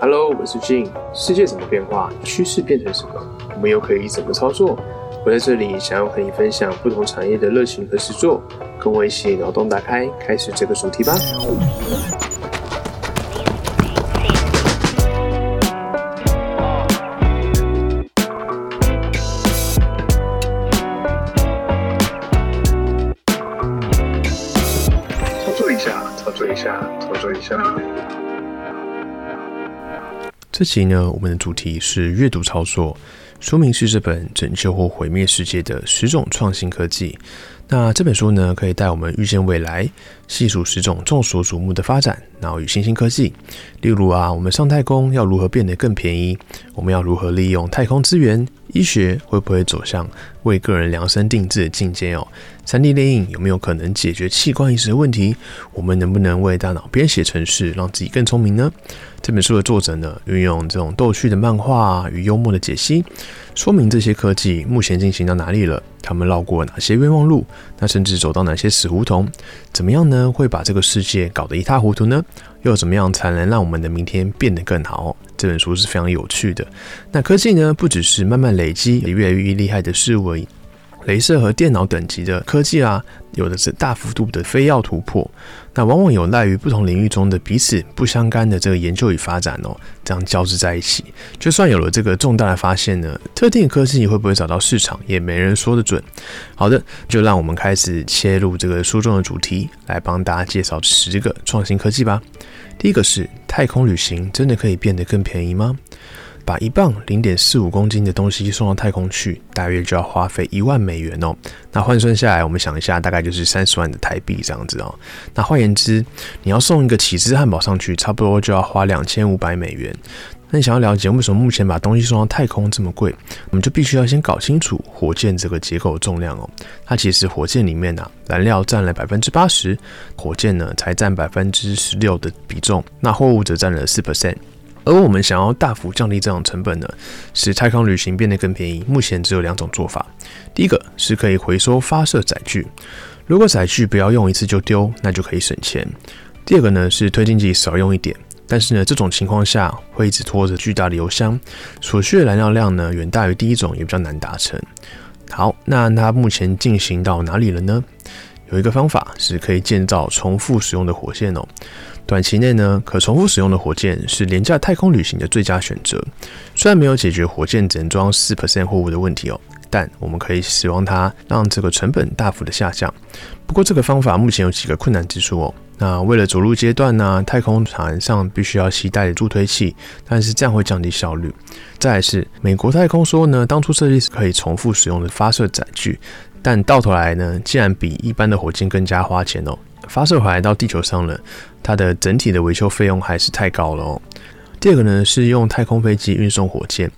Hello，我是 Jin。世界怎么变化？趋势变成什么？我们又可以怎么操作？我在这里想要和你分享不同产业的热情和实作，跟我一起脑洞大开，开始这个主题吧。这集呢，我们的主题是阅读操作，说明是这本拯救或毁灭世界的十种创新科技。那这本书呢，可以带我们预见未来，细数十种众所瞩目的发展，然后与新兴科技。例如啊，我们上太空要如何变得更便宜？我们要如何利用太空资源？医学会不会走向为个人量身定制的境界哦？三 D 列印有没有可能解决器官移植的问题？我们能不能为大脑编写程式，让自己更聪明呢？这本书的作者呢，运用这种逗趣的漫画与幽默的解析，说明这些科技目前进行到哪里了，他们绕过哪些冤枉路，那甚至走到哪些死胡同？怎么样呢？会把这个世界搞得一塌糊涂呢？又怎么样才能让我们的明天变得更好？这本书是非常有趣的。那科技呢，不只是慢慢累积，也越来越厉害的事物而已。镭射和电脑等级的科技啊，有的是大幅度的非要突破，那往往有赖于不同领域中的彼此不相干的这个研究与发展哦，这样交织在一起。就算有了这个重大的发现呢，特定的科技会不会找到市场，也没人说得准。好的，就让我们开始切入这个书中的主题，来帮大家介绍十个创新科技吧。第一个是太空旅行，真的可以变得更便宜吗？把一磅零点四五公斤的东西送到太空去，大约就要花费一万美元哦。那换算下来，我们想一下，大概就是三十万的台币这样子哦。那换言之，你要送一个起司汉堡上去，差不多就要花两千五百美元。那你想要了解为什么目前把东西送到太空这么贵，我们就必须要先搞清楚火箭这个结构重量哦。它其实火箭里面呢，燃料占了百分之八十，火箭呢才占百分之十六的比重，那货物则占了四 percent。而我们想要大幅降低这种成本呢，使太空旅行变得更便宜。目前只有两种做法。第一个是可以回收发射载具，如果载具不要用一次就丢，那就可以省钱。第二个呢是推进剂少用一点，但是呢这种情况下会一直拖着巨大的油箱，所需的燃料量呢远大于第一种，也比较难达成。好，那它目前进行到哪里了呢？有一个方法是可以建造重复使用的火箭哦。短期内呢，可重复使用的火箭是廉价太空旅行的最佳选择。虽然没有解决火箭只能装四 percent 货物的问题哦，但我们可以使用它，让这个成本大幅的下降。不过这个方法目前有几个困难之处哦。那为了走路阶段呢，太空船上必须要携带助推器，但是这样会降低效率。再来是美国太空说呢，当初设计是可以重复使用的发射载具，但到头来呢，竟然比一般的火箭更加花钱哦。发射回来到地球上了，它的整体的维修费用还是太高了哦。第二个呢是用太空飞机运送火箭，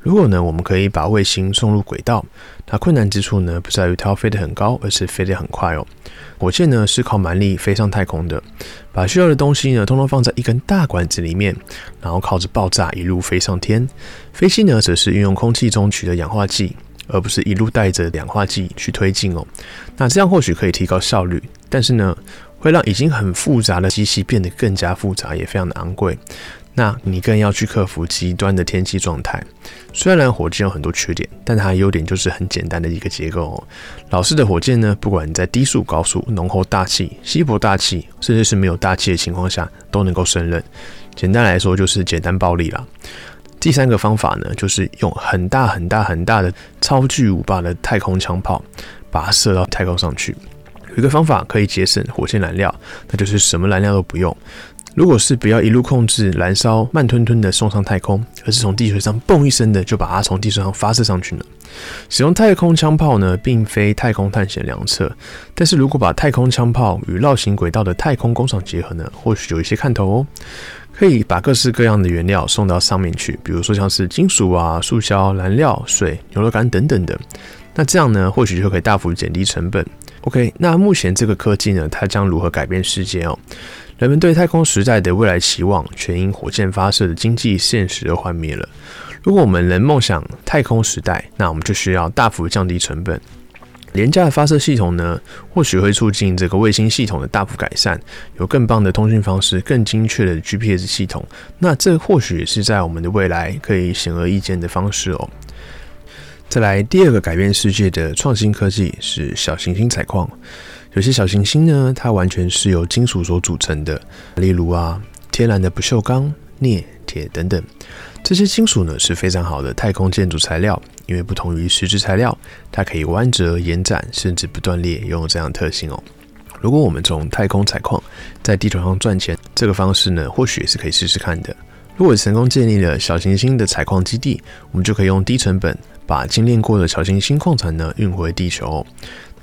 如果呢我们可以把卫星送入轨道，那困难之处呢不在于它要飞得很高，而是飞得很快哦。火箭呢是靠蛮力飞上太空的，把需要的东西呢通通放在一根大管子里面，然后靠着爆炸一路飞上天。飞机呢则是运用空气中取得氧化剂，而不是一路带着氧化剂去推进哦。那这样或许可以提高效率，但是呢会让已经很复杂的机器变得更加复杂，也非常的昂贵。那你更要去克服极端的天气状态。虽然火箭有很多缺点，但它的优点就是很简单的一个结构。哦老式的火箭呢，不管你在低速、高速、浓厚大气、稀薄大气，甚至是没有大气的情况下，都能够胜任。简单来说，就是简单暴力啦。第三个方法呢，就是用很大很大很大的超巨无霸的太空枪炮，把它射到太空上去。有一个方法可以节省火箭燃料，那就是什么燃料都不用。如果是不要一路控制燃烧，慢吞吞的送上太空，而是从地球上嘣一声的就把它从地球上发射上去呢？使用太空枪炮呢，并非太空探险良策。但是如果把太空枪炮与绕行轨道的太空工厂结合呢，或许有一些看头哦。可以把各式各样的原料送到上面去，比如说像是金属啊、塑胶、燃料、水、牛肉干等等的。那这样呢，或许就可以大幅减低成本。OK，那目前这个科技呢，它将如何改变世界哦？人们对太空时代的未来期望，全因火箭发射的经济现实而幻灭了。如果我们能梦想太空时代，那我们就需要大幅降低成本。廉价的发射系统呢，或许会促进这个卫星系统的大幅改善，有更棒的通讯方式，更精确的 GPS 系统。那这或许也是在我们的未来可以显而易见的方式哦。再来，第二个改变世界的创新科技是小行星采矿。有些小行星呢，它完全是由金属所组成的，例如啊，天然的不锈钢、镍、铁等等。这些金属呢是非常好的太空建筑材料，因为不同于实质材料，它可以弯折、延展，甚至不断裂，拥有这样的特性哦。如果我们从太空采矿，在地球上赚钱，这个方式呢，或许也是可以试试看的。如果成功建立了小行星的采矿基地，我们就可以用低成本把精炼过的小行星矿产呢运回地球。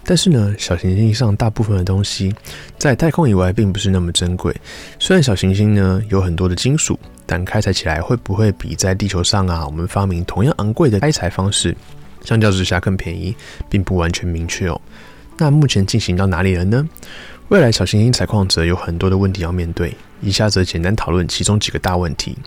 但是呢，小行星上大部分的东西在太空以外并不是那么珍贵。虽然小行星呢有很多的金属。但开采起来会不会比在地球上啊，我们发明同样昂贵的开采方式，相较之下更便宜，并不完全明确哦。那目前进行到哪里了呢？未来小行星采矿者有很多的问题要面对，以下则简单讨论其中几个大问题。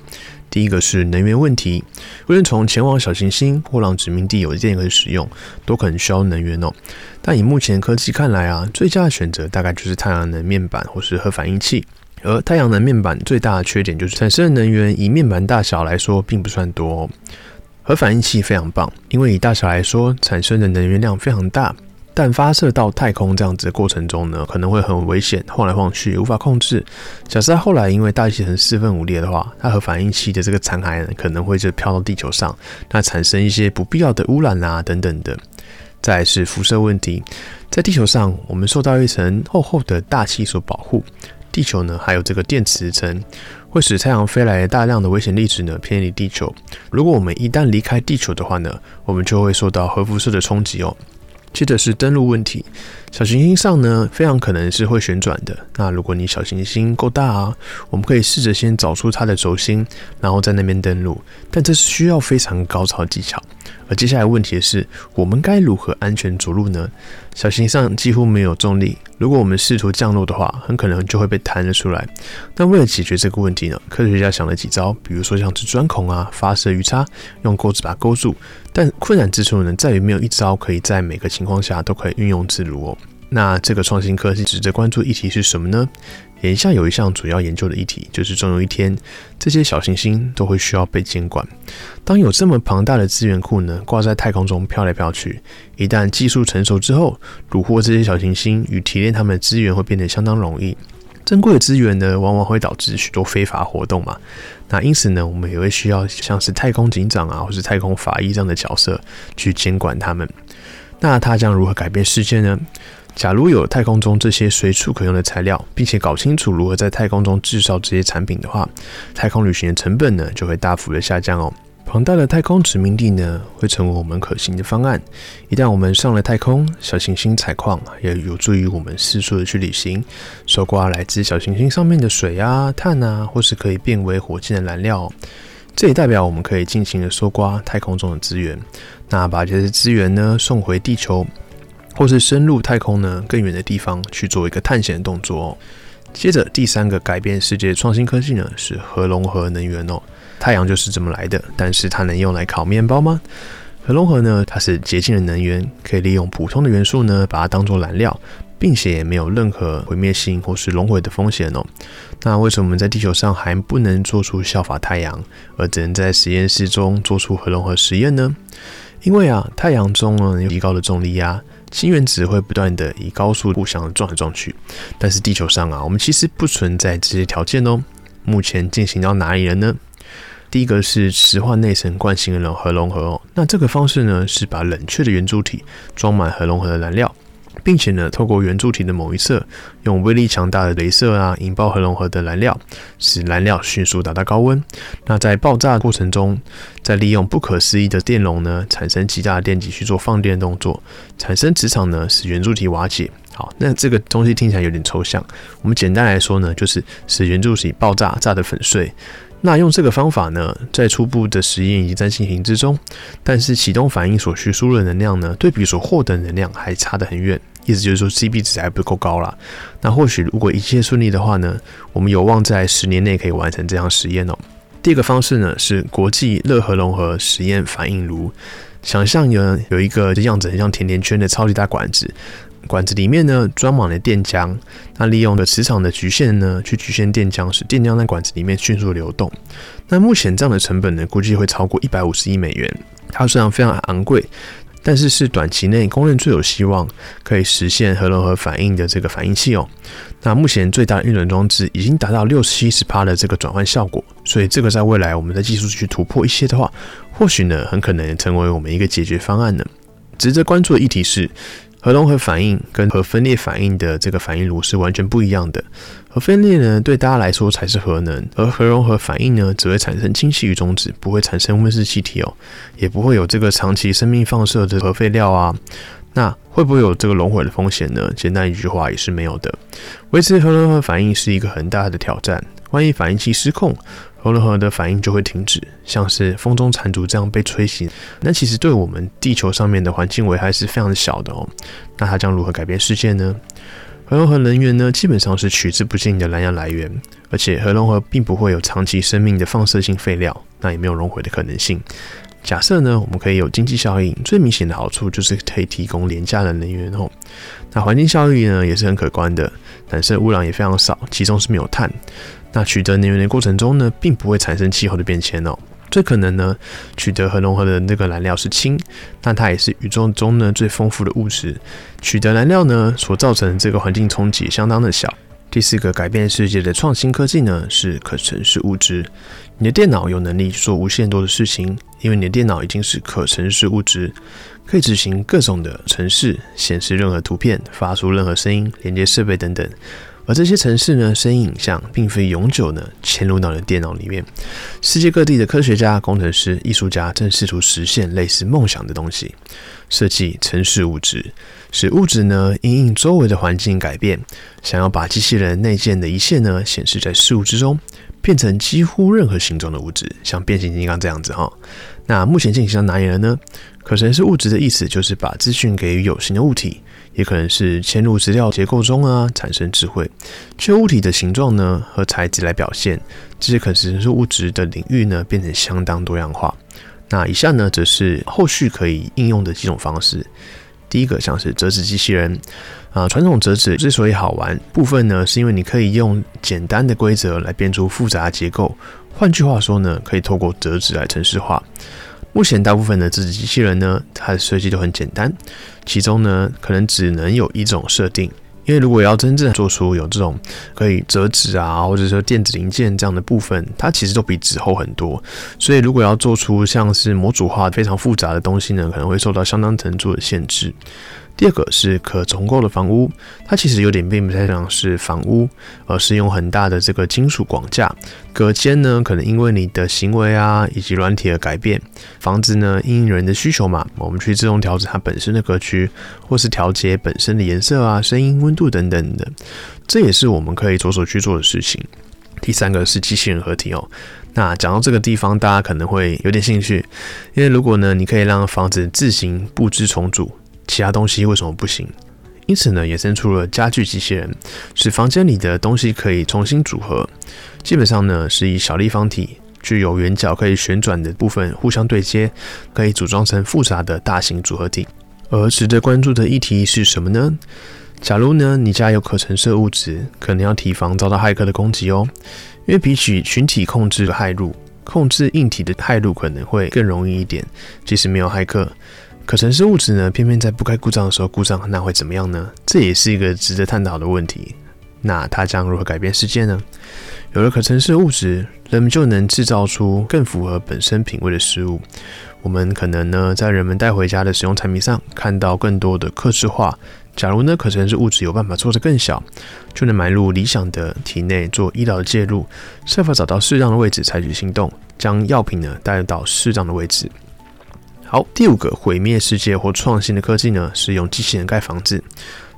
第一个是能源问题，无论从前往小行星或让殖民地有电可以使用，都可能需要能源哦。但以目前科技看来啊，最佳的选择大概就是太阳能面板或是核反应器。而太阳能面板最大的缺点就是产生的能源以面板大小来说并不算多。哦核反应器非常棒，因为以大小来说产生的能源量非常大，但发射到太空这样子的过程中呢，可能会很危险，晃来晃去无法控制。假设后来因为大气层四分五裂的话，它核反应器的这个残骸可能会就飘到地球上，那产生一些不必要的污染啊等等的。再是辐射问题，在地球上我们受到一层厚厚的大气所保护。地球呢，还有这个电磁层，会使太阳飞来大量的危险粒子呢偏离地球。如果我们一旦离开地球的话呢，我们就会受到核辐射的冲击哦。接着是登录问题，小行星上呢非常可能是会旋转的。那如果你小行星够大啊，我们可以试着先找出它的轴心，然后在那边登录。但这是需要非常高超技巧。而接下来问题的是，我们该如何安全着陆呢？小行星上几乎没有重力，如果我们试图降落的话，很可能就会被弹了出来。那为了解决这个问题呢，科学家想了几招，比如说像是钻孔啊、发射鱼叉、用钩子把它勾住。但困难之处呢，在于没有一招可以在每个情况下都可以运用自如哦。那这个创新科技值得关注议题是什么呢？眼下有一项主要研究的议题，就是总有一天，这些小行星都会需要被监管。当有这么庞大的资源库呢，挂在太空中飘来飘去，一旦技术成熟之后，虏获这些小行星与提炼它们的资源会变得相当容易。珍贵的资源呢，往往会导致许多非法活动嘛。那因此呢，我们也会需要像是太空警长啊，或是太空法医这样的角色去监管他们。那它将如何改变世界呢？假如有太空中这些随处可用的材料，并且搞清楚如何在太空中制造这些产品的话，太空旅行的成本呢就会大幅的下降哦。庞大的太空殖民地呢会成为我们可行的方案。一旦我们上了太空，小行星采矿也有助于我们四处的去旅行，搜刮来自小行星上面的水啊、碳啊，或是可以变为火箭的燃料。这也代表我们可以尽情的搜刮太空中的资源，那把这些资源呢送回地球。或是深入太空呢，更远的地方去做一个探险动作哦。接着第三个改变世界创新科技呢，是核融合能源哦。太阳就是这么来的，但是它能用来烤面包吗？核融合呢，它是洁净的能源，可以利用普通的元素呢，把它当做燃料，并且也没有任何毁灭性或是熔毁的风险哦。那为什么我们在地球上还不能做出效法太阳，而只能在实验室中做出核融合实验呢？因为啊，太阳中呢有极高的重力压。氢原子会不断的以高速互相撞来撞去，但是地球上啊，我们其实不存在这些条件哦。目前进行到哪里了呢？第一个是磁化内层惯性的核融合哦，那这个方式呢是把冷却的圆柱体装满核融合的燃料。并且呢，透过圆柱体的某一侧，用威力强大的镭射啊，引爆核融合的燃料，使燃料迅速达到高温。那在爆炸过程中，再利用不可思议的电容呢，产生极大的电极去做放电动作，产生磁场呢，使圆柱体瓦解。好，那这个东西听起来有点抽象。我们简单来说呢，就是使圆柱体爆炸，炸得粉碎。那用这个方法呢，在初步的实验已经在进行之中，但是启动反应所需输入的能量呢，对比所获得能量还差得很远。意思就是说，CP 值还不够高啦。那或许如果一切顺利的话呢，我们有望在十年内可以完成这项实验哦。第二个方式呢是国际热核融合实验反应炉。想象有有一个样子很像甜甜圈的超级大管子，管子里面呢装满了电浆，那利用的磁场的局限呢去局限电浆，使电浆在管子里面迅速流动。那目前这样的成本呢估计会超过一百五十亿美元，它虽然非常昂贵。但是是短期内公认最有希望可以实现核融合反应的这个反应器哦。那目前最大的运转装置已经达到六七十帕的这个转换效果，所以这个在未来我们的技术去突破一些的话，或许呢很可能成为我们一个解决方案呢。值得关注的议题是。核融合反应跟核分裂反应的这个反应炉是完全不一样的。核分裂呢，对大家来说才是核能，而核融合反应呢，只会产生氢气与中子，不会产生温室气体哦，也不会有这个长期生命放射的核废料啊。那会不会有这个熔毁的风险呢？简单一句话，也是没有的。维持核融合反应是一个很大的挑战，万一反应器失控。核融合的反应就会停止，像是风中残烛这样被吹醒。那其实对我们地球上面的环境危害是非常小的哦。那它将如何改变世界呢？核融合能源呢，基本上是取之不尽的燃料来源，而且核融合并不会有长期生命的放射性废料，那也没有熔毁的可能性。假设呢，我们可以有经济效应，最明显的好处就是可以提供廉价的能源哦。那环境效益呢，也是很可观的，产生污染也非常少，其中是没有碳。那取得能源的过程中呢，并不会产生气候的变迁哦。最可能呢，取得核融合的那个燃料是氢，那它也是宇宙中呢最丰富的物质。取得燃料呢，所造成这个环境冲击相当的小。第四个改变世界的创新科技呢，是可程式物质。你的电脑有能力做无限多的事情，因为你的电脑已经是可程式物质，可以执行各种的程式，显示任何图片，发出任何声音，连接设备等等。而这些城市呢，声音、影像并非永久呢嵌入到你的电脑里面。世界各地的科学家、工程师、艺术家正试图实现类似梦想的东西，设计城市物质，使物质呢因应周围的环境改变，想要把机器人内建的一切呢显示在事物之中，变成几乎任何形状的物质，像变形金刚这样子哈。那目前进行到哪里了呢？可程式物质的意思就是把资讯给予有形的物体。也可能是嵌入资料结构中啊，产生智慧。就物体的形状呢和材质来表现，这些可能是物质的领域呢变成相当多样化。那以下呢则是后续可以应用的几种方式。第一个像是折纸机器人啊，传统折纸之所以好玩部分呢，是因为你可以用简单的规则来编出复杂结构。换句话说呢，可以透过折纸来程式化。目前大部分的纸机器人呢，它的设计都很简单，其中呢可能只能有一种设定，因为如果要真正做出有这种可以折纸啊，或者说电子零件这样的部分，它其实都比纸厚很多，所以如果要做出像是模组化非常复杂的东西呢，可能会受到相当程度的限制。第二个是可重构的房屋，它其实有点并不太像是房屋，而是用很大的这个金属广架隔间呢，可能因为你的行为啊以及软体而改变。房子呢因人的需求嘛，我们去自动调整它本身的格局，或是调节本身的颜色啊、声音、温度等等的，这也是我们可以着手去做的事情。第三个是机器人合体哦，那讲到这个地方，大家可能会有点兴趣，因为如果呢，你可以让房子自行布置重组。其他东西为什么不行？因此呢，衍生出了家具机器人，使房间里的东西可以重新组合。基本上呢，是以小立方体具有圆角可以旋转的部分互相对接，可以组装成复杂的大型组合体。而值得关注的议题是什么呢？假如呢，你家有可成色物质，可能要提防遭到骇客的攻击哦。因为比起群体控制的骇入，控制硬体的骇入可能会更容易一点。即使没有骇客。可程式物质呢，偏偏在不该故障的时候故障，那会怎么样呢？这也是一个值得探讨的问题。那它将如何改变世界呢？有了可程式物质，人们就能制造出更符合本身品味的食物。我们可能呢，在人们带回家的使用产品上看到更多的克制化。假如呢，可程式物质有办法做得更小，就能埋入理想的体内做医疗的介入，设法找到适当的位置采取行动，将药品呢带到适当的位置。好，第五个毁灭世界或创新的科技呢，是用机器人盖房子。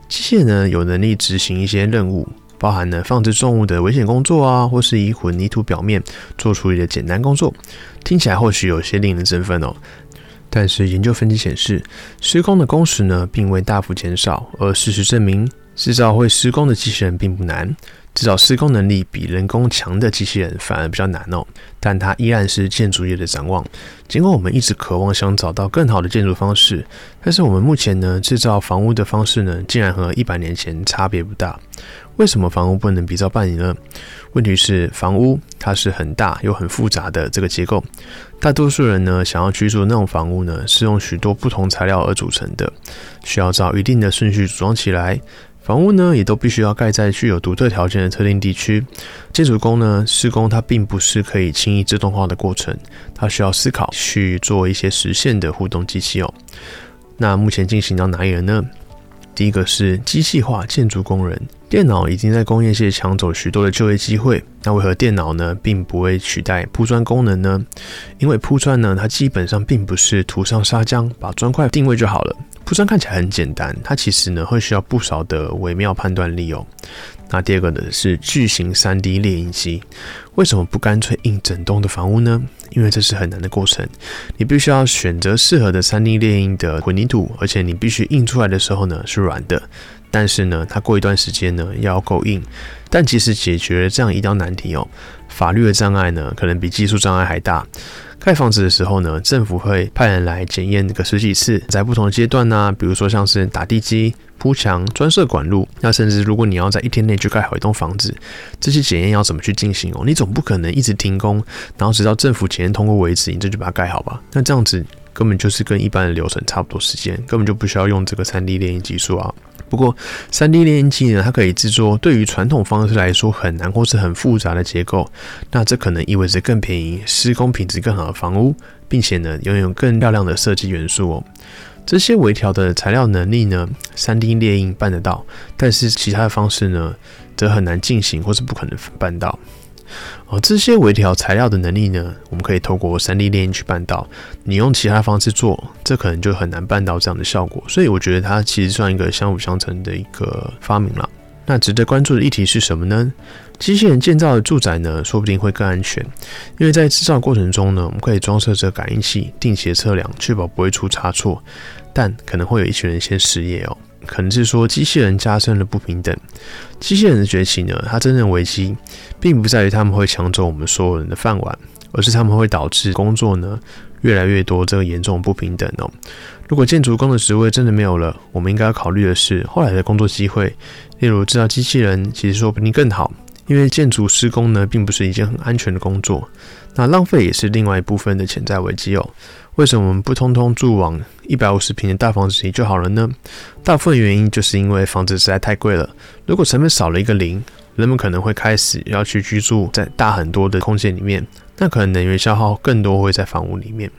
机械呢有能力执行一些任务，包含呢放置重物的危险工作啊，或是以混凝土表面做处理的简单工作。听起来或许有些令人振奋哦，但是研究分析显示，施工的工时呢并未大幅减少，而事实证明，制造会施工的机器人并不难。至少施工能力比人工强的机器人反而比较难哦。但它依然是建筑业的展望。尽管我们一直渴望想找到更好的建筑方式，但是我们目前呢制造房屋的方式呢，竟然和一百年前差别不大。为什么房屋不能比照办理呢？问题是房屋它是很大又很复杂的这个结构，大多数人呢想要居住那种房屋呢，是用许多不同材料而组成的，需要照一定的顺序组装起来。房屋呢，也都必须要盖在具有独特条件的特定地区。建筑工呢，施工它并不是可以轻易自动化的过程，它需要思考去做一些实现的互动机器哦。那目前进行到哪里了呢？第一个是机器化建筑工人，电脑已经在工业界抢走许多的就业机会。那为何电脑呢，并不会取代铺砖功能呢？因为铺砖呢，它基本上并不是涂上砂浆，把砖块定位就好了。铺砖看起来很简单，它其实呢会需要不少的微妙判断力哦。那第二个呢是巨型 3D 猎鹰机，为什么不干脆印整栋的房屋呢？因为这是很难的过程，你必须要选择适合的 3D 猎鹰的混凝土，而且你必须印出来的时候呢是软的，但是呢它过一段时间呢要够硬。但其实解决了这样一道难题哦，法律的障碍呢可能比技术障碍还大。盖房子的时候呢，政府会派人来检验个十几次，在不同的阶段呢，比如说像是打地基、铺墙、专设管路，那甚至如果你要在一天内就盖好一栋房子，这些检验要怎么去进行哦？你总不可能一直停工，然后直到政府检验通过为止，你这就把它盖好吧？那这样子根本就是跟一般的流程差不多时间，根本就不需要用这个三 D 列印技术啊。不过，，3D 列印机呢，它可以制作对于传统方式来说很难或是很复杂的结构。那这可能意味着更便宜、施工品质更好的房屋，并且呢，拥有更漂亮的设计元素哦。这些微调的材料能力呢，，3D 列印办得到，但是其他的方式呢，则很难进行或是不可能办到。哦，这些微调材料的能力呢，我们可以透过三 D 列印去办到。你用其他方式做，这可能就很难办到这样的效果。所以我觉得它其实算一个相辅相成的一个发明了。那值得关注的议题是什么呢？机器人建造的住宅呢，说不定会更安全，因为在制造过程中呢，我们可以装设着感应器，定期测量，确保不会出差错。但可能会有一群人先失业哦。可能是说机器人加深了不平等。机器人的崛起呢，它真正危机并不在于他们会抢走我们所有人的饭碗，而是他们会导致工作呢越来越多这个严重不平等哦。如果建筑工的职位真的没有了，我们应该要考虑的是后来的工作机会，例如制造机器人其实说不定更好，因为建筑施工呢并不是一件很安全的工作。那浪费也是另外一部分的潜在危机哦。为什么我们不通通住往一百五十平的大房子里就好了呢？大部分原因就是因为房子实在太贵了。如果成本少了一个零，人们可能会开始要去居住在大很多的空间里面，那可能能源消耗更多会在房屋里面。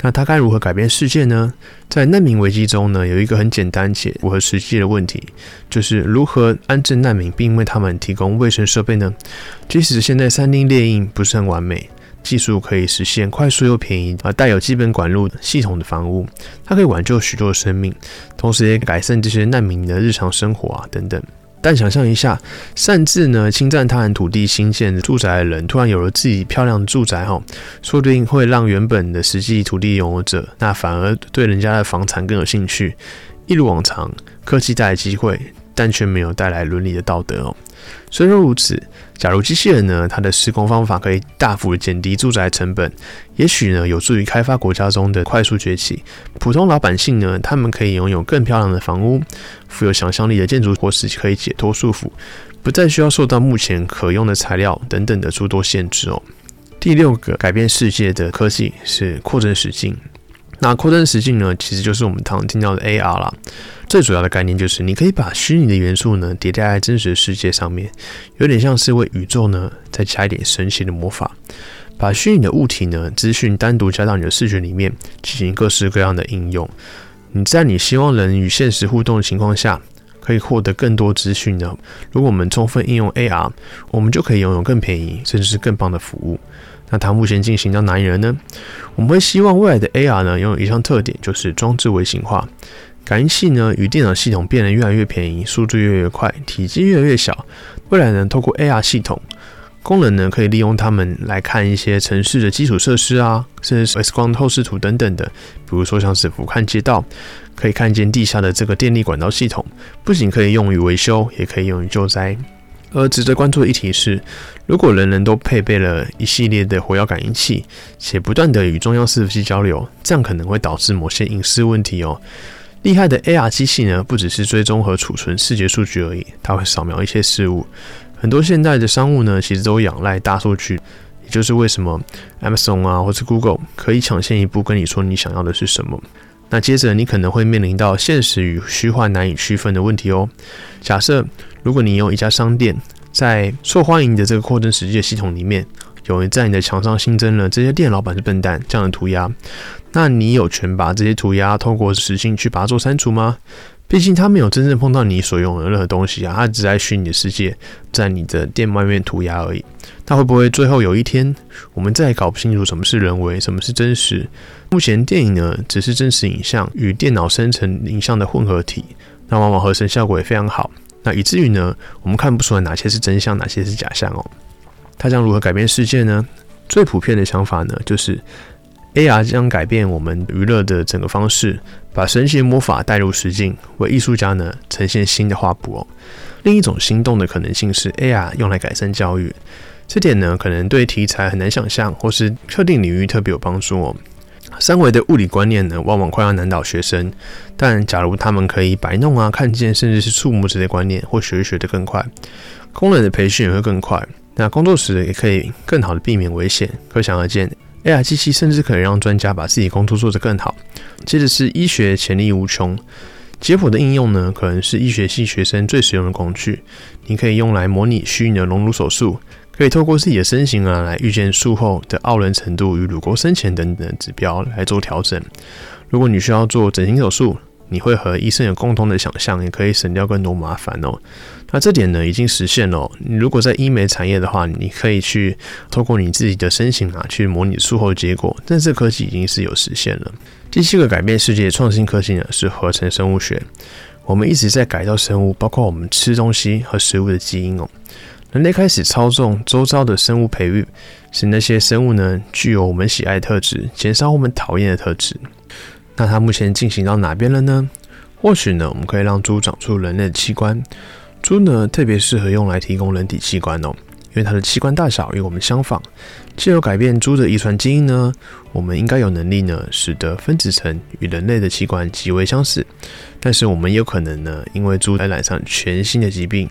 那它该如何改变世界呢？在难民危机中呢，有一个很简单且符合实际的问题，就是如何安置难民，并为他们提供卫生设备呢？即使现在三丁猎印不是很完美。技术可以实现快速又便宜而带有基本管路系统的房屋，它可以挽救许多生命，同时也改善这些难民的日常生活啊等等。但想象一下，擅自呢侵占他人土地新建住宅的人，突然有了自己漂亮的住宅哈，说不定会让原本的实际土地拥有者，那反而对人家的房产更有兴趣。一如往常，科技带来机会，但却没有带来伦理的道德哦。虽然如此，假如机器人呢，它的施工方法可以大幅减低住宅成本，也许呢，有助于开发国家中的快速崛起。普通老百姓呢，他们可以拥有更漂亮的房屋，富有想象力的建筑，或是可以解脱束缚，不再需要受到目前可用的材料等等的诸多限制哦。第六个改变世界的科技是扩增实境。那扩增实境呢，其实就是我们常听到的 AR 啦。最主要的概念就是，你可以把虚拟的元素呢叠加在真实的世界上面，有点像是为宇宙呢再加一点神奇的魔法，把虚拟的物体呢资讯单独加到你的视觉里面，进行各式各样的应用。你在你希望人与现实互动的情况下，可以获得更多资讯呢。如果我们充分应用 AR，我们就可以拥有更便宜甚至是更棒的服务。那它目前进行到哪里了呢？我们会希望未来的 AR 呢拥有一项特点，就是装置微型化。感应器呢与电脑系统变得越来越便宜，速度越来越快，体积越来越小。未来呢，透过 AR 系统功能呢，可以利用它们来看一些城市的基础设施啊，甚至是 X 光透视图等等的。比如说像是俯瞰街道，可以看见地下的这个电力管道系统，不仅可以用于维修，也可以用于救灾。而值得关注的议题是，如果人人都配备了一系列的火药感应器，且不断的与中央伺服器交流，这样可能会导致某些隐私问题哦。厉害的 AR 机器呢，不只是追踪和储存视觉数据而已，它会扫描一些事物。很多现代的商务呢，其实都仰赖大数据，也就是为什么 Amazon 啊，或是 Google 可以抢先一步跟你说你想要的是什么。那接着你可能会面临到现实与虚幻难以区分的问题哦。假设如果你有一家商店，在受欢迎的这个扩增实际的系统里面，有人在你的墙上新增了“这些店老板是笨蛋”这样的涂鸦，那你有权把这些涂鸦透过实性去把它做删除吗？毕竟他没有真正碰到你所用的任何东西啊，他只在虚拟的世界，在你的店外面涂鸦而已。那会不会最后有一天，我们再也搞不清楚什么是人为，什么是真实？目前电影呢，只是真实影像与电脑生成影像的混合体，那往往合成效果也非常好。那以至于呢，我们看不出来哪些是真相，哪些是假象哦。它将如何改变世界呢？最普遍的想法呢，就是 AR 将改变我们娱乐的整个方式，把神奇魔法带入实境，为艺术家呢呈现新的画布哦。另一种心动的可能性是 AR 用来改善教育，这点呢可能对题材很难想象，或是特定领域特别有帮助哦。三维的物理观念呢，往往快要难倒学生。但假如他们可以摆弄啊、看见，甚至是触摸这些观念，或学一学得更快，工人的培训也会更快。那工作时也可以更好的避免危险。可想而知，AR 机器甚至可以让专家把自己工作做得更好。接着是医学潜力无穷，解剖的应用呢，可能是医学系学生最实用的工具。你可以用来模拟虚拟的隆乳手术。可以透过自己的身形啊，来预见术后的傲人程度与乳沟深浅等等指标来做调整。如果你需要做整形手术，你会和医生有共同的想象，也可以省掉更多麻烦哦。那这点呢，已经实现了。你如果在医美产业的话，你可以去透过你自己的身形啊，去模拟术后结果。但这科技已经是有实现了。第七个改变世界创新科技呢，是合成生物学。我们一直在改造生物，包括我们吃东西和食物的基因哦。人类开始操纵周遭的生物培育，使那些生物呢具有我们喜爱的特质，减少我们讨厌的特质。那它目前进行到哪边了呢？或许呢，我们可以让猪长出人类的器官。猪呢特别适合用来提供人体器官哦，因为它的器官大小与我们相仿。借由改变猪的遗传基因呢，我们应该有能力呢，使得分子层与人类的器官极为相似。但是我们也有可能呢，因为猪而染上全新的疾病。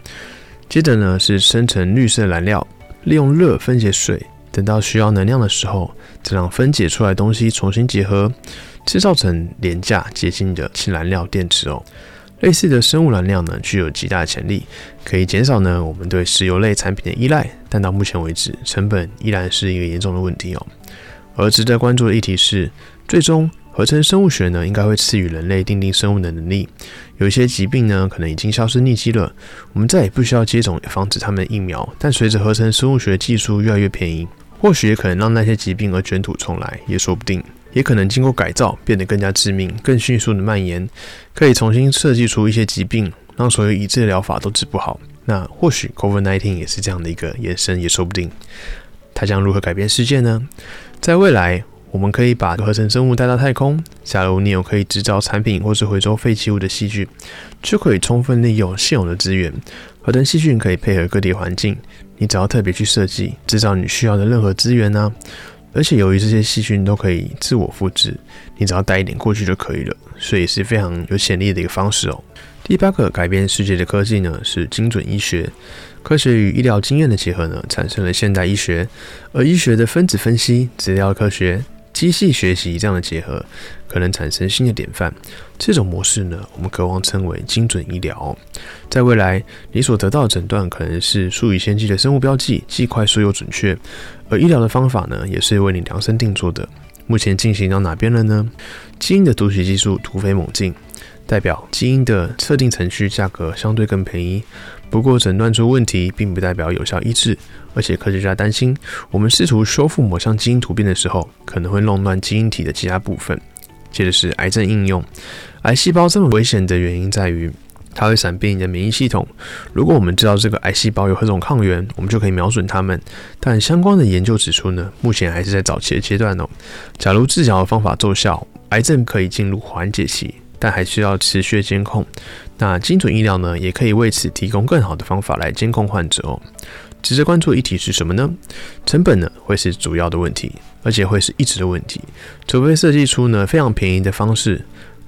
接着呢是生成绿色燃料，利用热分解水，等到需要能量的时候，再让分解出来的东西重新结合，制造成廉价洁净的氢燃料电池哦。类似的生物燃料呢，具有极大的潜力，可以减少呢我们对石油类产品的依赖，但到目前为止，成本依然是一个严重的问题哦。而值得关注的议题是，最终。合成生物学呢，应该会赐予人类定定生物的能力。有一些疾病呢，可能已经消失匿迹了，我们再也不需要接种防止它们的疫苗。但随着合成生物学技术越来越便宜，或许也可能让那些疾病而卷土重来，也说不定。也可能经过改造，变得更加致命、更迅速的蔓延，可以重新设计出一些疾病，让所有已知的疗法都治不好。那或许 COVID-19 也是这样的一个延伸，也说不定。它将如何改变世界呢？在未来。我们可以把合成生物带到太空。假如你有可以制造产品或是回收废弃物的细菌，就可以充分利用现有的资源。合成细菌可以配合各地环境，你只要特别去设计制造你需要的任何资源呢。而且由于这些细菌都可以自我复制，你只要带一点过去就可以了，所以是非常有潜力的一个方式哦。第八个改变世界的科技呢，是精准医学。科学与医疗经验的结合呢，产生了现代医学。而医学的分子分析、资料科学。机器学习这样的结合，可能产生新的典范。这种模式呢，我们渴望称为精准医疗。在未来，你所得到的诊断可能是数以千计的生物标记，既快速又准确。而医疗的方法呢，也是为你量身定做的。目前进行到哪边了呢？基因的读取技术突飞猛进，代表基因的测定程序价格相对更便宜。不过，诊断出问题并不代表有效医治，而且科学家担心，我们试图修复某项基因突变的时候，可能会弄乱基因体的其他部分。接着是癌症应用，癌细胞这么危险的原因在于，它会闪避你的免疫系统。如果我们知道这个癌细胞有何种抗原，我们就可以瞄准它们。但相关的研究指出呢，目前还是在早期的阶段哦。假如治疗的方法奏效，癌症可以进入缓解期。但还需要持续监控。那精准医疗呢，也可以为此提供更好的方法来监控患者哦。值得关注的议题是什么呢？成本呢会是主要的问题，而且会是一直的问题，除非设计出呢非常便宜的方式。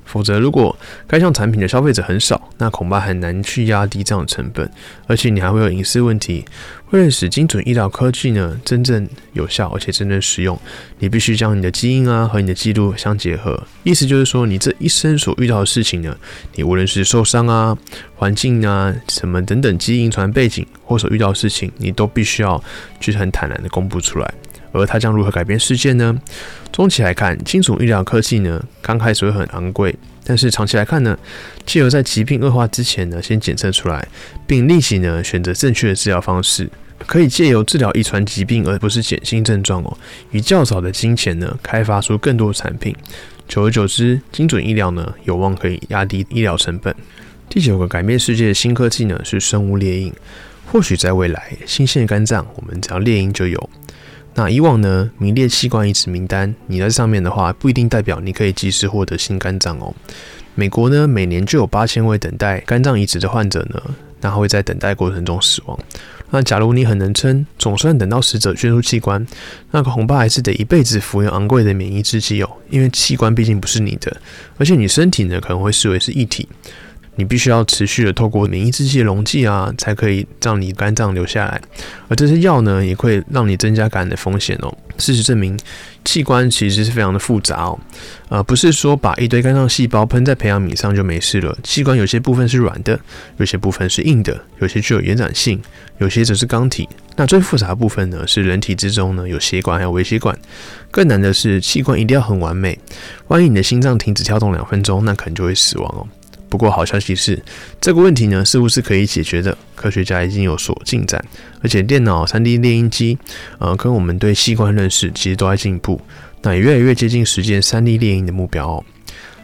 否则，如果该项产品的消费者很少，那恐怕很难去压低这样的成本，而且你还会有隐私问题。为了使精准医疗科技呢真正有效，而且真正实用，你必须将你的基因啊和你的记录相结合。意思就是说，你这一生所遇到的事情呢，你无论是受伤啊、环境啊、什么等等基因传背景或所遇到的事情，你都必须要去很坦然的公布出来。而它将如何改变世界呢？中期来看，精准医疗科技呢，刚开始会很昂贵，但是长期来看呢，既有在疾病恶化之前呢，先检测出来，并立即呢选择正确的治疗方式，可以借由治疗遗传疾病，而不是减轻症状哦，以较少的金钱呢，开发出更多产品。久而久之，精准医疗呢，有望可以压低医疗成本。第九个改变世界的新科技呢，是生物猎鹰。或许在未来，新鲜肝脏，我们只要猎鹰就有。那以往呢，名列器官移植名单，你在上面的话，不一定代表你可以及时获得新肝脏哦。美国呢，每年就有八千位等待肝脏移植的患者呢，那会在等待过程中死亡。那假如你很能撑，总算等到死者捐出器官，那恐怕还是得一辈子服用昂贵的免疫制剂哦，因为器官毕竟不是你的，而且你身体呢可能会视为是异体。你必须要持续的透过免疫制剂的溶剂啊，才可以让你肝脏留下来。而这些药呢，也会让你增加感染的风险哦。事实证明，器官其实是非常的复杂哦。呃，不是说把一堆肝脏细胞喷在培养皿上就没事了。器官有些部分是软的，有些部分是硬的，有些具有延展性，有些则是钢体。那最复杂的部分呢，是人体之中呢有血管还有微血管。更难的是，器官一定要很完美。万一你的心脏停止跳动两分钟，那可能就会死亡哦。不过好消息是，这个问题呢似乎是可以解决的。科学家已经有所进展，而且电脑、3D 猎印机，呃，跟我们对器官认识其实都在进步，那也越来越接近实现 3D 猎印的目标哦。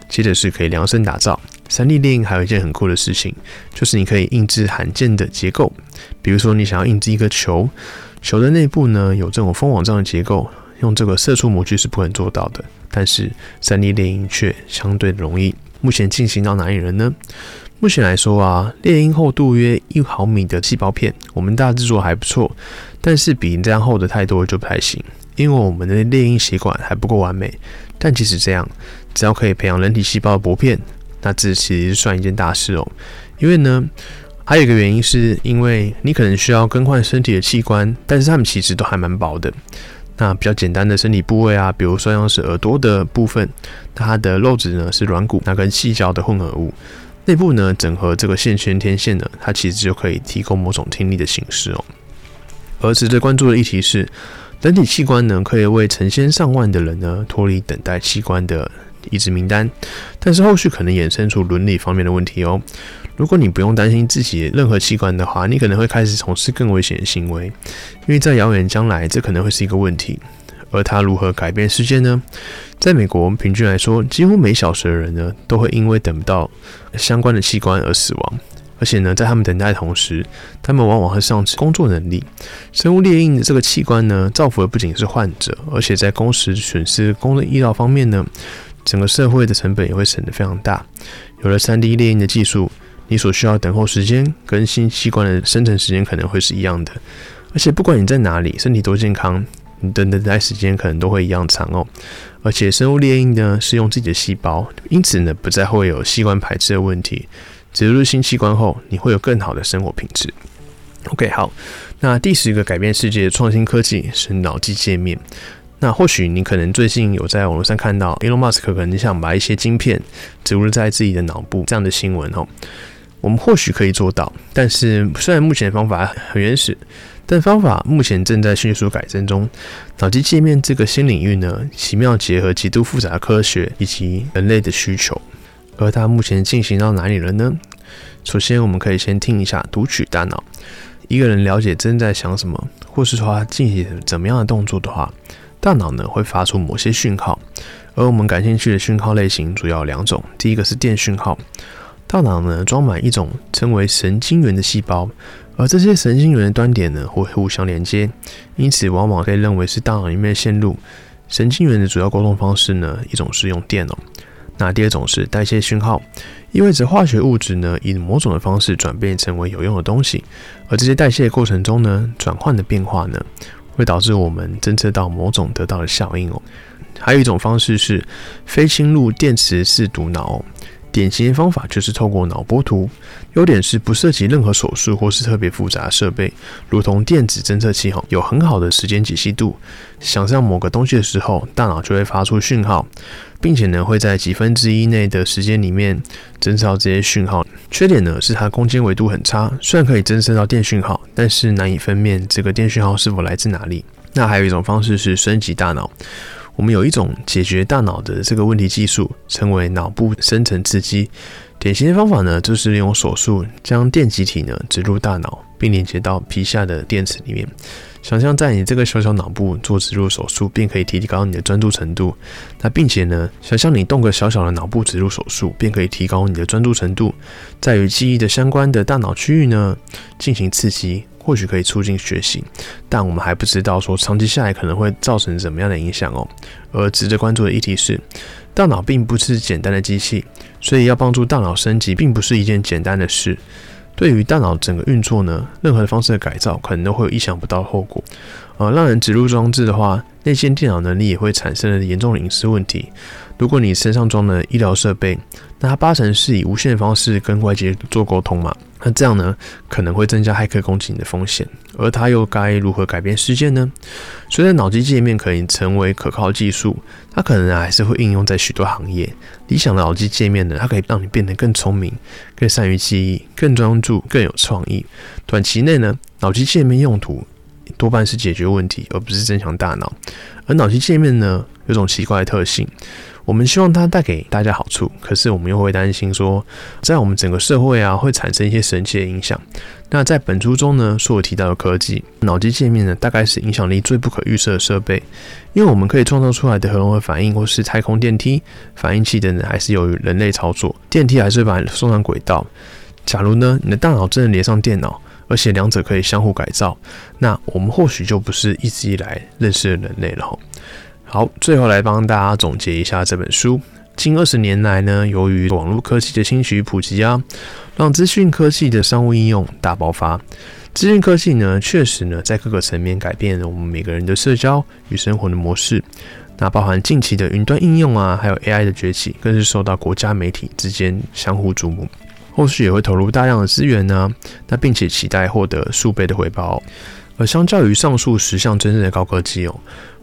接着是可以量身打造 3D 猎印，还有一件很酷的事情，就是你可以印制罕见的结构。比如说，你想要印制一个球，球的内部呢有这种蜂网状的结构，用这个射出模具是不可能做到的，但是 3D 猎印却相对容易。目前进行到哪里了呢？目前来说啊，猎鹰厚度约一毫米的细胞片，我们大致做还不错，但是比这样厚的太多就不太行，因为我们的猎鹰血管还不够完美。但即使这样，只要可以培养人体细胞的薄片，那这其实算一件大事哦。因为呢，还有一个原因是因为你可能需要更换身体的器官，但是它们其实都还蛮薄的。那比较简单的身体部位啊，比如说像是耳朵的部分，它的肉质呢是软骨，那跟细胶的混合物，内部呢整合这个线圈天线呢，它其实就可以提供某种听力的形式哦。而值得关注的议题是，人体器官呢可以为成千上万的人呢脱离等待器官的移植名单，但是后续可能衍生出伦理方面的问题哦。如果你不用担心自己任何器官的话，你可能会开始从事更危险的行为，因为在遥远将来，这可能会是一个问题。而它如何改变世界呢？在美国，我们平均来说，几乎每小时的人呢，都会因为等不到相关的器官而死亡。而且呢，在他们等待的同时，他们往往会丧失工作能力。生物猎印的这个器官呢，造福的不仅是患者，而且在工时损失、公共医疗方面呢，整个社会的成本也会省得非常大。有了 3D 猎印的技术。你所需要等候时间跟新器官的生成时间可能会是一样的，而且不管你在哪里，身体多健康，你的等待时间可能都会一样长哦。而且生物猎鹰呢是用自己的细胞，因此呢不再会有器官排斥的问题。植入新器官后，你会有更好的生活品质。OK，好，那第十个改变世界的创新科技是脑机界面。那或许你可能最近有在网络上看到 Elon Musk 可能想把一些晶片植入在自己的脑部这样的新闻哦。我们或许可以做到，但是虽然目前方法很原始，但方法目前正在迅速改正中。脑机界面这个新领域呢，奇妙结合极度复杂的科学以及人类的需求。而它目前进行到哪里了呢？首先，我们可以先听一下读取大脑。一个人了解正在想什么，或是说他进行怎么样的动作的话，大脑呢会发出某些讯号。而我们感兴趣的讯号类型主要两种，第一个是电讯号。大脑呢装满一种称为神经元的细胞，而这些神经元的端点呢会互相连接，因此往往被认为是大脑里面的线路。神经元的主要沟通方式呢，一种是用电哦，那第二种是代谢讯号，意味着化学物质呢以某种的方式转变成为有用的东西，而这些代谢过程中呢转换的变化呢，会导致我们侦测到某种得到的效应哦。还有一种方式是非侵入电磁式读脑。典型的方法就是透过脑波图，优点是不涉及任何手术或是特别复杂设备，如同电子侦测器哈，有很好的时间解析度。想象某个东西的时候，大脑就会发出讯号，并且呢会在几分之一内的时间里面侦测到这些讯号。缺点呢是它空间维度很差，虽然可以侦测到电讯号，但是难以分辨这个电讯号是否来自哪里。那还有一种方式是升级大脑。我们有一种解决大脑的这个问题技术，称为脑部深层刺激。典型的方法呢，就是利用手术将电极体呢植入大脑，并连接到皮下的电池里面。想象在你这个小小脑部做植入手术，便可以提高你的专注程度。那并且呢，想象你动个小小的脑部植入手术，便可以提高你的专注程度，在与记忆的相关的大脑区域呢进行刺激。或许可以促进学习，但我们还不知道说长期下来可能会造成怎么样的影响哦。而值得关注的议题是，大脑并不是简单的机器，所以要帮助大脑升级并不是一件简单的事。对于大脑整个运作呢，任何方式的改造可能都会有意想不到的后果。呃，让人植入装置的话，内建电脑能力也会产生严重的隐私问题。如果你身上装了医疗设备，那它八成是以无线方式跟外界做沟通嘛？那这样呢，可能会增加骇客攻击你的风险。而它又该如何改变世界呢？随着脑机界面可以成为可靠技术，它可能还是会应用在许多行业。理想的脑机界面呢，它可以让你变得更聪明、更善于记忆、更专注、更有创意。短期内呢，脑机界面用途多半是解决问题，而不是增强大脑。而脑机界面呢，有种奇怪的特性。我们希望它带给大家好处，可是我们又会担心说，在我们整个社会啊，会产生一些神奇的影响。那在本书中呢，所提到的科技脑机界面呢，大概是影响力最不可预测的设备，因为我们可以创造出来的核融合反应或是太空电梯反应器等等，还是由于人类操作，电梯还是把送上轨道。假如呢，你的大脑真的连上电脑，而且两者可以相互改造，那我们或许就不是一直以来认识的人类了。好，最后来帮大家总结一下这本书。近二十年来呢，由于网络科技的兴起与普及啊，让资讯科技的商务应用大爆发。资讯科技呢，确实呢，在各个层面改变了我们每个人的社交与生活的模式。那包含近期的云端应用啊，还有 AI 的崛起，更是受到国家媒体之间相互瞩目。后续也会投入大量的资源呢，那并且期待获得数倍的回报。而相较于上述十项真正的高科技哦。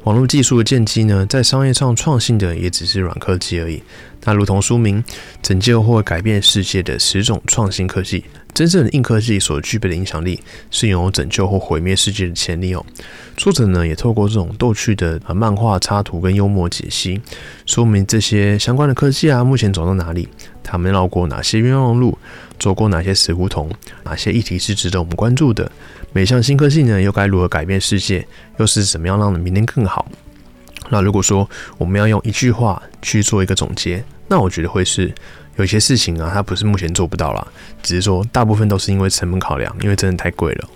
网络技术的建基呢，在商业上创新的也只是软科技而已。那如同书名，拯救或改变世界的十种创新科技，真正的硬科技所具备的影响力，是拥有拯救或毁灭世界的潜力哦。作者呢，也透过这种逗趣的漫画插图跟幽默解析，说明这些相关的科技啊，目前走到哪里，他们绕过哪些冤枉路，走过哪些死胡同，哪些议题是值得我们关注的。每项新科技呢，又该如何改变世界？又是怎么样让明天更好？那如果说我们要用一句话去做一个总结，那我觉得会是有些事情啊，它不是目前做不到啦，只是说大部分都是因为成本考量，因为真的太贵了。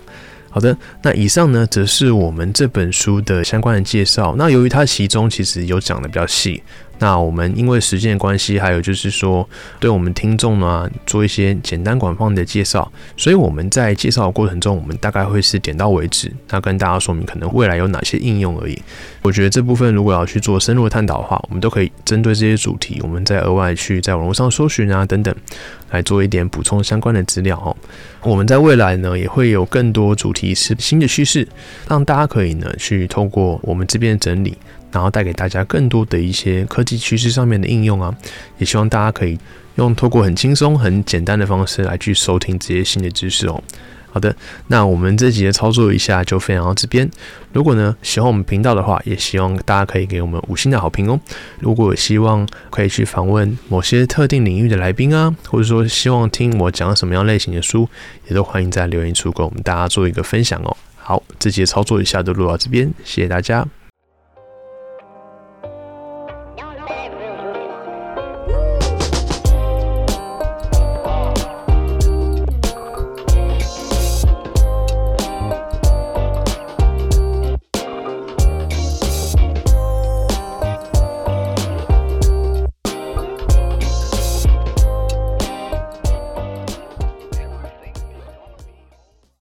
好的，那以上呢，则是我们这本书的相关的介绍。那由于它其中其实有讲的比较细。那我们因为时间的关系，还有就是说，对我们听众呢做一些简单广泛的介绍，所以我们在介绍的过程中，我们大概会是点到为止，那跟大家说明可能未来有哪些应用而已。我觉得这部分如果要去做深入探讨的话，我们都可以针对这些主题，我们再额外去在网络上搜寻啊等等，来做一点补充相关的资料哦。我们在未来呢也会有更多主题是新的趋势，让大家可以呢去透过我们这边整理。然后带给大家更多的一些科技趋势上面的应用啊，也希望大家可以用透过很轻松、很简单的方式来去收听这些新的知识哦。好的，那我们这集的操作一下就分享到这边。如果呢喜欢我们频道的话，也希望大家可以给我们五星的好评哦。如果有希望可以去访问某些特定领域的来宾啊，或者说希望听我讲什么样类型的书，也都欢迎在留言处跟我们大家做一个分享哦。好，这集的操作一下就录到这边，谢谢大家。